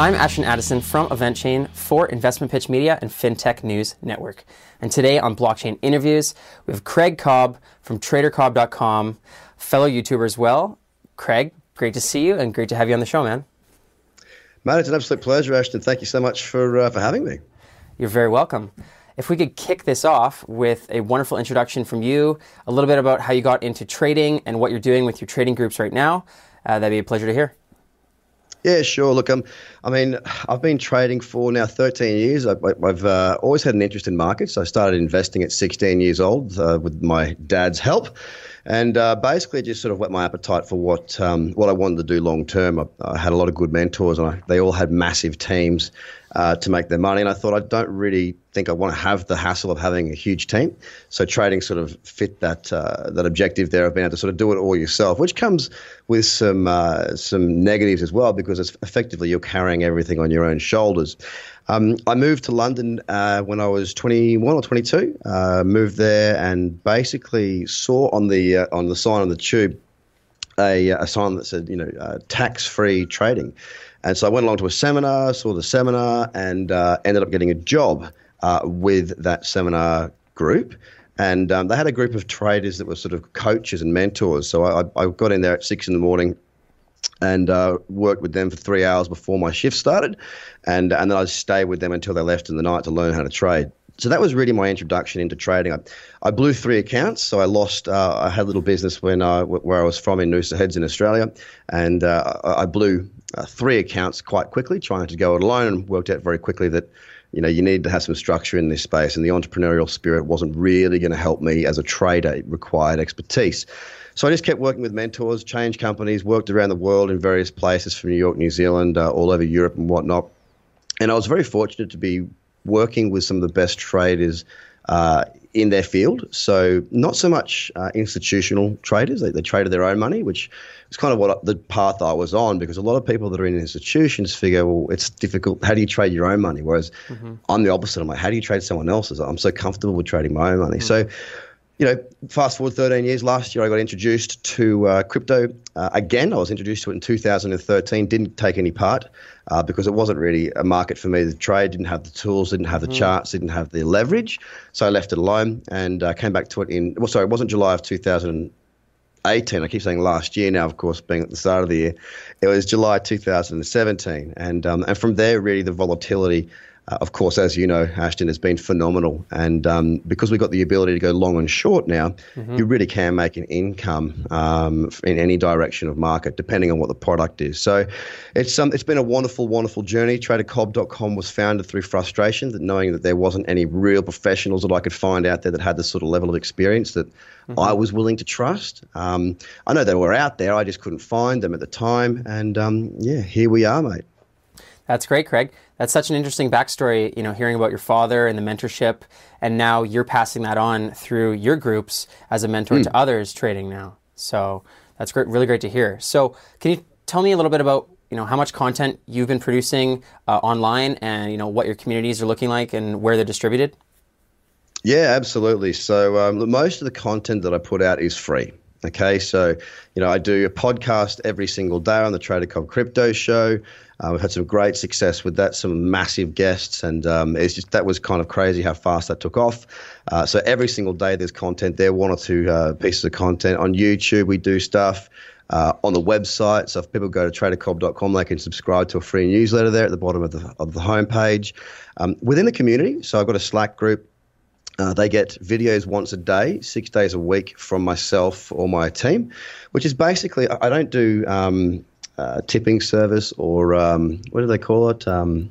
I'm Ashton Addison from EventChain for Investment Pitch Media and FinTech News Network. And today on Blockchain Interviews, we have Craig Cobb from TraderCobb.com, fellow YouTuber as well. Craig, great to see you and great to have you on the show, man. Man, it's an absolute pleasure, Ashton. Thank you so much for, uh, for having me. You're very welcome. If we could kick this off with a wonderful introduction from you, a little bit about how you got into trading and what you're doing with your trading groups right now, uh, that'd be a pleasure to hear. Yeah, sure. Look, um, I mean, I've been trading for now 13 years. I, have uh, always had an interest in markets. I started investing at 16 years old uh, with my dad's help, and uh, basically just sort of whet my appetite for what um, what I wanted to do long term. I, I, had a lot of good mentors, and I, they all had massive teams uh, to make their money. And I thought I don't really think I want to have the hassle of having a huge team. So trading sort of fit that uh, that objective there of being able to sort of do it all yourself, which comes with some uh, some negatives as well because it's effectively you're carrying everything on your own shoulders. Um, I moved to London uh, when I was 21 or 22. Uh, moved there and basically saw on the uh, on the sign on the tube a, a sign that said, you know, tax free trading. And so I went along to a seminar, saw the seminar, and uh, ended up getting a job uh, with that seminar group. And um, they had a group of traders that were sort of coaches and mentors. So I, I got in there at six in the morning and uh, worked with them for three hours before my shift started. And, and then I stayed with them until they left in the night to learn how to trade. So that was really my introduction into trading. I, I blew three accounts, so I lost. Uh, I had a little business when I, where I was from in Noosa Heads in Australia, and uh, I blew uh, three accounts quite quickly, trying to go it alone, and worked out very quickly that you know you need to have some structure in this space, and the entrepreneurial spirit wasn't really going to help me as a trader. It required expertise. So I just kept working with mentors, changed companies, worked around the world in various places from New York, New Zealand, uh, all over Europe and whatnot. And I was very fortunate to be working with some of the best traders uh, in their field. So not so much uh, institutional traders; they, they traded their own money, which is kind of what the path I was on. Because a lot of people that are in institutions figure, well, it's difficult. How do you trade your own money? Whereas mm-hmm. I'm the opposite. I'm like, how do you trade someone else's? I'm so comfortable with trading my own money. Mm-hmm. So you know, fast forward 13 years, last year I got introduced to uh, crypto uh, again. I was introduced to it in 2013, didn't take any part uh, because it wasn't really a market for me to trade, didn't have the tools, didn't have the mm. charts, didn't have the leverage. So I left it alone and uh, came back to it in, well, sorry, it wasn't July of 2018. I keep saying last year now, of course, being at the start of the year. It was July 2017. And, um, and from there, really, the volatility uh, of course, as you know, Ashton has been phenomenal. And um, because we've got the ability to go long and short now, mm-hmm. you really can make an income um, in any direction of market, depending on what the product is. So it's um, it's been a wonderful, wonderful journey. TraderCobb.com was founded through frustration, that knowing that there wasn't any real professionals that I could find out there that had this sort of level of experience that mm-hmm. I was willing to trust. Um, I know they were out there, I just couldn't find them at the time. And um, yeah, here we are, mate. That's great, Craig. That's such an interesting backstory, you know, hearing about your father and the mentorship, and now you're passing that on through your groups as a mentor mm. to others trading now. So that's great, really great to hear. So can you tell me a little bit about, you know, how much content you've been producing uh, online, and you know what your communities are looking like and where they're distributed? Yeah, absolutely. So um, most of the content that I put out is free. Okay, so you know I do a podcast every single day on the Trader Cobb Crypto Show. Uh, we've had some great success with that, some massive guests, and um, it's just that was kind of crazy how fast that took off. Uh, so every single day there's content there, one or two uh, pieces of content on YouTube. We do stuff. Uh, on the website. So if people go to tradercobb.com, they can subscribe to a free newsletter there at the bottom of the, of the homepage. Um, within the community, so I've got a Slack group uh, they get videos once a day, six days a week from myself or my team, which is basically, I don't do um, uh, tipping service or um, what do they call it? Um,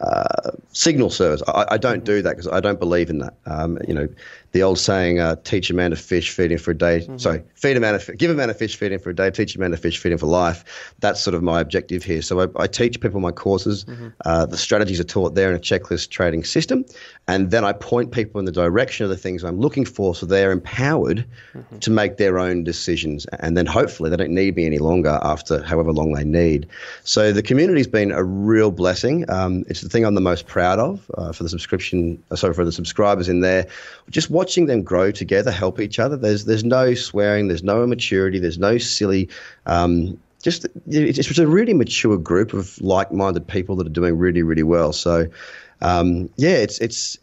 uh, signal service. I, I, don't do that because I don't believe in that. Um, you know, the old saying, uh, "Teach a man to fish, feed him for a day." Mm-hmm. Sorry, feed a man, a, give a man a fish, feed him for a day. Teach a man to fish, feed him for life. That's sort of my objective here. So I, I teach people my courses. Mm-hmm. Uh, the strategies are taught there in a checklist trading system, and then I point people in the direction of the things I'm looking for, so they're empowered mm-hmm. to make their own decisions. And then hopefully they don't need me any longer after however long they need. So the community's been a real blessing. Um, it's the thing I'm the most proud of uh, for the subscription. Uh, sorry for the subscribers in there. Just watching them grow together, help each other. There's there's no swearing, there's no immaturity, there's no silly. Um, just it's a really mature group of like-minded people that are doing really really well. So um, yeah, it's it's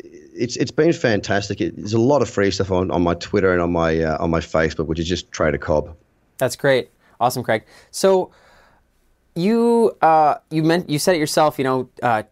it's it's been fantastic. It, there's a lot of free stuff on, on my Twitter and on my uh, on my Facebook, which is just Trader Cobb. That's great, awesome, Craig. So you uh, you meant you said it yourself. You know, uh,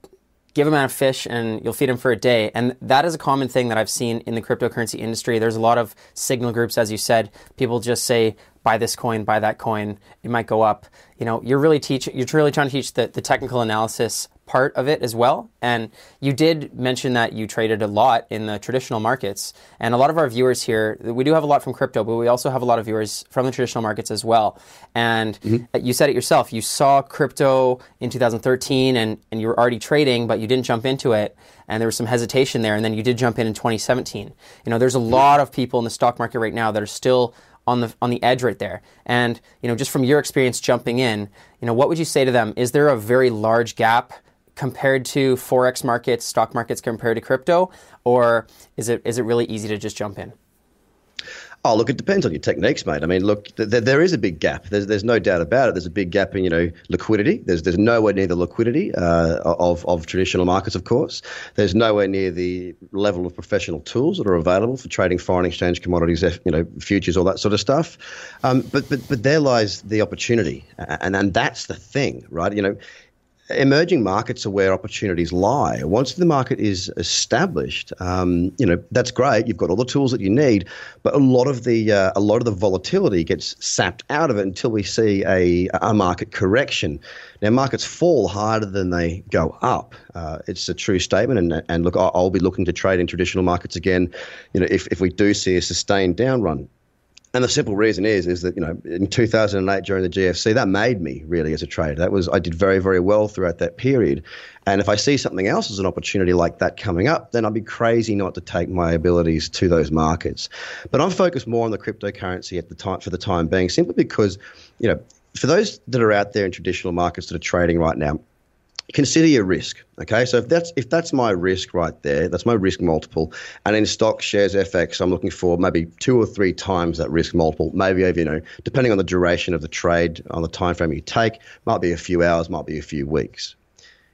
give a man a fish and you'll feed him for a day. And that is a common thing that I've seen in the cryptocurrency industry. There's a lot of signal groups, as you said. People just say, buy this coin, buy that coin. It might go up. You know, you're really teach, you're really trying to teach the, the technical analysis part of it as well. And you did mention that you traded a lot in the traditional markets. And a lot of our viewers here, we do have a lot from crypto, but we also have a lot of viewers from the traditional markets as well. And mm-hmm. you said it yourself, you saw crypto in 2013 and, and you were already trading, but you didn't jump into it. And there was some hesitation there. And then you did jump in in 2017. You know, there's a lot of people in the stock market right now that are still on the on the edge right there. And you know, just from your experience jumping in, you know, what would you say to them? Is there a very large gap compared to forex markets, stock markets compared to crypto, or is it is it really easy to just jump in? Oh, look, it depends on your techniques, mate. I mean, look, th- there is a big gap. There's, there's no doubt about it. There's a big gap in, you know, liquidity. There's, there's nowhere near the liquidity uh, of, of traditional markets, of course. There's nowhere near the level of professional tools that are available for trading foreign exchange commodities, you know, futures, all that sort of stuff. Um, but, but, but there lies the opportunity, and, and that's the thing, right? You know, emerging markets are where opportunities lie. Once the market is established, um, you know that's great. You've got all the tools that you need, but a lot of the uh, a lot of the volatility gets sapped out of it until we see a, a market correction. Now markets fall harder than they go up. Uh, it's a true statement, and and look, I'll, be looking to trade in traditional markets again. You know, if if we do see a sustained down run. And the simple reason is is that you know in 2008 during the GFC that made me really as a trader. That was I did very very well throughout that period. And if I see something else as an opportunity like that coming up, then I'd be crazy not to take my abilities to those markets. But I'm focused more on the cryptocurrency at the time for the time being, simply because you know for those that are out there in traditional markets that are trading right now, consider your risk. Okay, so if that's if that's my risk right there, that's my risk multiple. And in stock shares FX, I'm looking for maybe two or three times that risk multiple. Maybe over you know, depending on the duration of the trade, on the time frame you take, might be a few hours, might be a few weeks.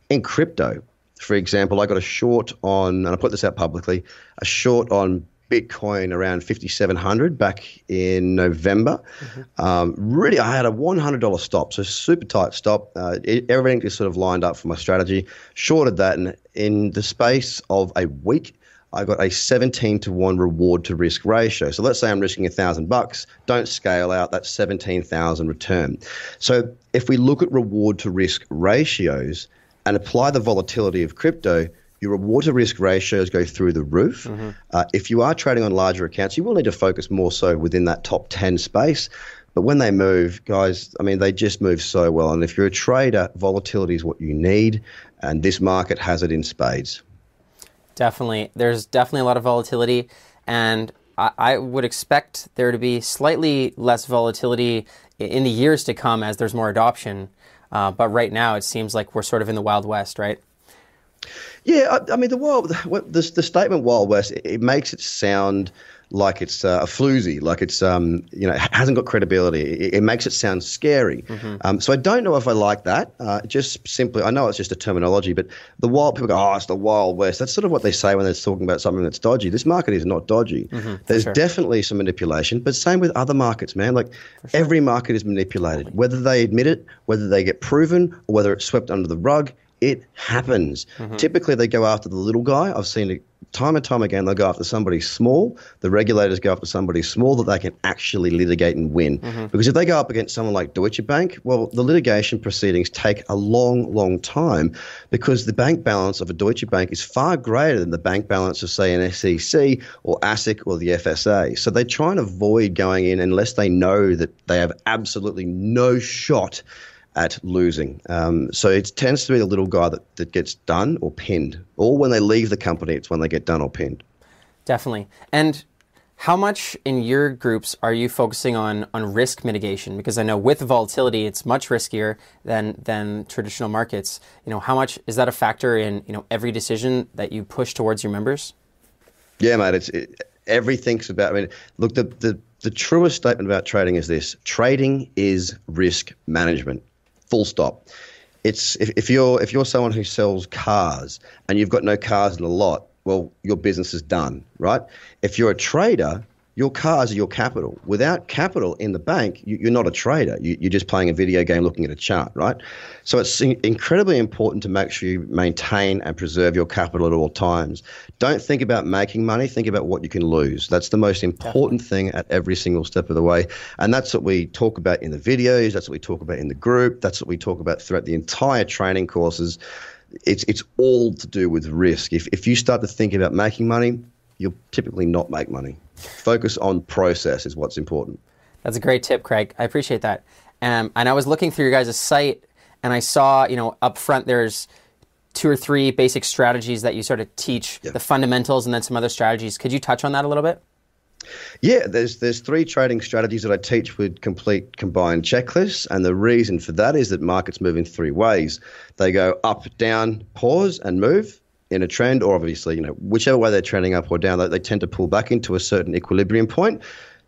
In crypto, for example, I got a short on, and I put this out publicly, a short on Bitcoin around 5,700 back in November. Mm-hmm. Um, really, I had a $100 stop, so super tight stop. Uh, it, everything just sort of lined up for my strategy. Shorted that, and in the space of a week, I got a 17 to 1 reward to risk ratio. So let's say I'm risking a thousand bucks, don't scale out, that's 17,000 return. So if we look at reward to risk ratios and apply the volatility of crypto, your reward to risk ratios go through the roof. Mm-hmm. Uh, if you are trading on larger accounts, you will need to focus more so within that top 10 space. But when they move, guys, I mean, they just move so well. And if you're a trader, volatility is what you need. And this market has it in spades. Definitely. There's definitely a lot of volatility. And I, I would expect there to be slightly less volatility in the years to come as there's more adoption. Uh, but right now, it seems like we're sort of in the Wild West, right? Yeah, I, I mean the wild, the, the statement Wild West, it, it makes it sound like it's uh, a floozy, like it's um, you know hasn't got credibility. It, it makes it sound scary. Mm-hmm. Um, so I don't know if I like that. Uh, just simply, I know it's just a terminology, but the wild people go, oh, it's the Wild West. That's sort of what they say when they're talking about something that's dodgy. This market is not dodgy. Mm-hmm, There's sure. definitely some manipulation, but same with other markets, man. Like sure. every market is manipulated, whether they admit it, whether they get proven, or whether it's swept under the rug It happens. Mm-hmm. Typically, they go after the little guy. I've seen it time and time again. They'll go after somebody small. The regulators go after somebody small that they can actually litigate and win. Mm-hmm. Because if they go up against someone like Deutsche Bank, well, the litigation proceedings take a long, long time because the bank balance of a Deutsche Bank is far greater than the bank balance of, say, an SEC or ASIC or the FSA. So they try and avoid going in unless they know that they have absolutely no shot at losing. Um, so it tends to be the little guy that, that gets done or pinned. Or when they leave the company, it's when they get done or pinned. Definitely. And how much in your groups are you focusing on, on risk mitigation? Because I know with volatility, it's much riskier than, than traditional markets. You know, how much is that a factor in you know every decision that you push towards your members? Yeah, mate. It's it, everything's about. I mean, look, the, the the truest statement about trading is this: trading is risk management. Full stop. It's if, if you're if you're someone who sells cars and you've got no cars in the lot, well, your business is done, right? If you're a trader, your cars are your capital. Without capital in the bank, you, are not a trader. You, are just playing a video game looking at a chart, right? So it's incredibly important to make sure you maintain and preserve your capital at all times. Don't think about making money, think about what you can lose. That's the most important thing at every single step of the way. And that's what we talk about in the videos, that's what we talk about in the group, that's what we talk about throughout the entire training courses. It's, it's all to do with risk. If, if you start to think about making money, you'll typically not make money. Focus on process is what's important. That's a great tip, Craig. I appreciate that. Um, and I was looking through your guys' site and I saw, you know, up front there's two or three basic strategies that you sort of teach, the fundamentals and then some other strategies. Could you touch on that a little bit? Yeah, there's there's three trading strategies that I teach with complete combined checklists, and the reason for that is that markets move in three ways. They go up, down, pause, and move in a trend, or obviously, you know, whichever way they're trending up or down, they, they tend to pull back into a certain equilibrium point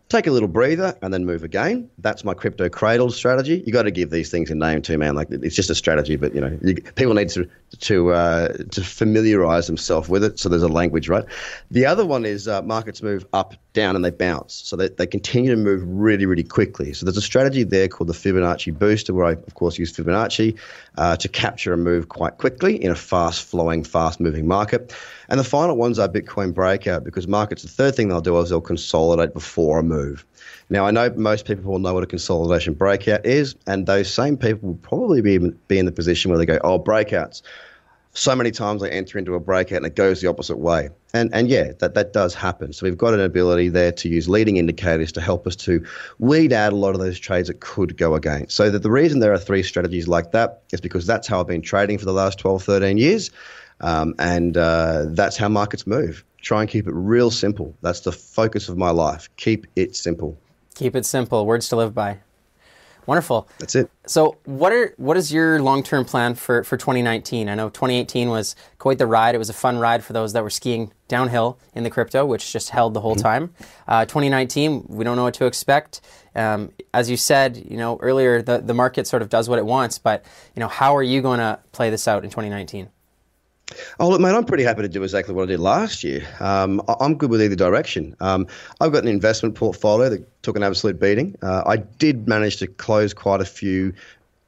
take a little breather and then move again. That's my crypto cradle strategy. You got to give these things a name too, man. Like it's just a strategy, but you know, you, people need to to uh, to familiarize themselves with it. So there's a language, right? The other one is uh, markets move up, down, and they bounce. So they, they continue to move really, really quickly. So there's a strategy there called the Fibonacci booster, where I of course use Fibonacci uh, to capture a move quite quickly in a fast flowing, fast moving market. And the final ones are Bitcoin breakout because markets, the third thing they'll do is they'll consolidate before a move. Now, I know most people will know what a consolidation breakout is, and those same people will probably be, be in the position where they go, oh, breakouts. So many times I enter into a breakout and it goes the opposite way. And, and yeah, that, that does happen. So we've got an ability there to use leading indicators to help us to weed out a lot of those trades that could go against. So that the reason there are three strategies like that is because that's how I've been trading for the last 12, 13 years. Um, and uh, that's how markets move. Try and keep it real simple. That's the focus of my life. Keep it simple. Keep it simple. Words to live by. Wonderful. That's it. So, what are what is your long term plan for, for 2019? I know 2018 was quite the ride. It was a fun ride for those that were skiing downhill in the crypto, which just held the whole mm-hmm. time. Uh, 2019, we don't know what to expect. Um, as you said, you know earlier, the the market sort of does what it wants. But you know, how are you going to play this out in 2019? Oh, look, mate, I'm pretty happy to do exactly what I did last year. Um, I'm good with either direction. Um, I've got an investment portfolio that took an absolute beating. Uh, I did manage to close quite a few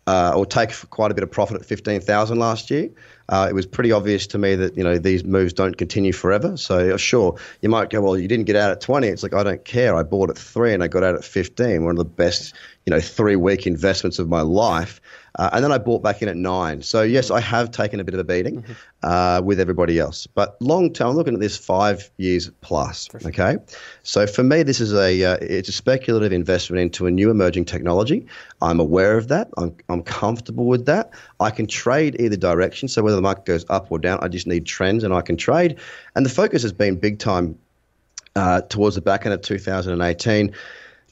uh, or take quite a bit of profit at 15,000 last year. Uh, it was pretty obvious to me that you know these moves don't continue forever. So uh, sure, you might go, well, you didn't get out at 20. It's like I don't care. I bought at three and I got out at 15. One of the best you know three week investments of my life. Uh, and then I bought back in at nine. So yes, I have taken a bit of a beating mm-hmm. uh, with everybody else. But long term, I'm looking at this five years plus. Sure. Okay, so for me, this is a uh, it's a speculative investment into a new emerging technology. I'm aware of that. I'm I'm comfortable with that. I can trade either direction. So whether the market goes up or down, I just need trends and I can trade. And the focus has been big time uh, towards the back end of 2018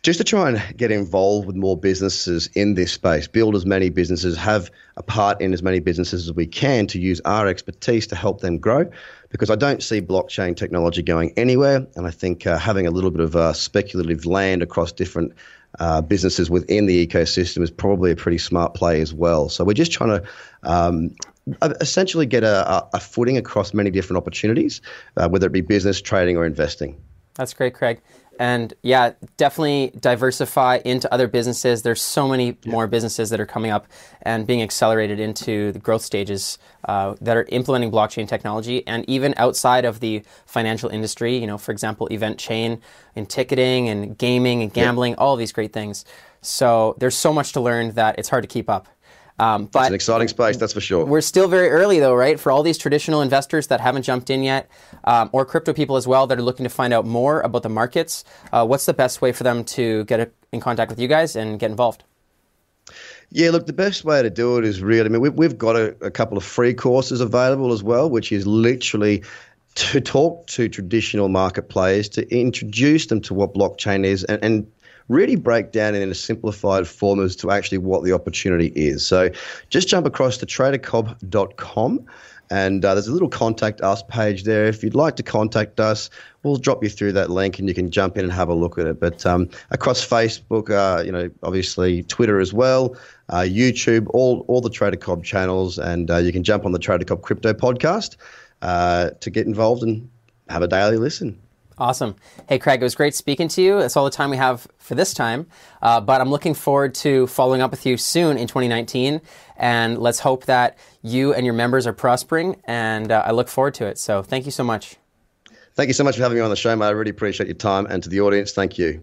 just to try and get involved with more businesses in this space, build as many businesses, have a part in as many businesses as we can to use our expertise to help them grow. Because I don't see blockchain technology going anywhere, and I think uh, having a little bit of uh, speculative land across different uh, businesses within the ecosystem is probably a pretty smart play as well. So we're just trying to um, essentially get a, a, footing across many different opportunities, uh, whether it be business, trading, or investing. That's great, Craig. And yeah, definitely diversify into other businesses. There's so many yeah. more businesses that are coming up and being accelerated into the growth stages uh, that are implementing blockchain technology. And even outside of the financial industry, you know, for example, event chain in ticketing and gaming and gambling, yeah. all of these great things. So there's so much to learn that it's hard to keep up. Um, but it's an exciting space, that's for sure. We're still very early, though, right? For all these traditional investors that haven't jumped in yet, um, or crypto people as well that are looking to find out more about the markets, uh, what's the best way for them to get a, in contact with you guys and get involved? Yeah, look, the best way to do it is really, I mean, we've, we've got a, a couple of free courses available as well, which is literally to talk to traditional market players, to introduce them to what blockchain is, and, and really break down in a simplified form as to actually what the opportunity is. So just jump across to tradercobb.com. And uh, there's a little contact us page there. If you'd like to contact us, we'll drop you through that link and you can jump in and have a look at it. But um, across Facebook, uh, you know, obviously Twitter as well, uh, YouTube, all, all the Trader Cobb channels, and uh, you can jump on the Trader Cobb Crypto podcast uh, to get involved and have a daily listen. Awesome. Hey, Craig, it was great speaking to you. That's all the time we have for this time. Uh, but I'm looking forward to following up with you soon in 2019. And let's hope that you and your members are prospering. And uh, I look forward to it. So thank you so much. Thank you so much for having me on the show, mate. I really appreciate your time. And to the audience, thank you.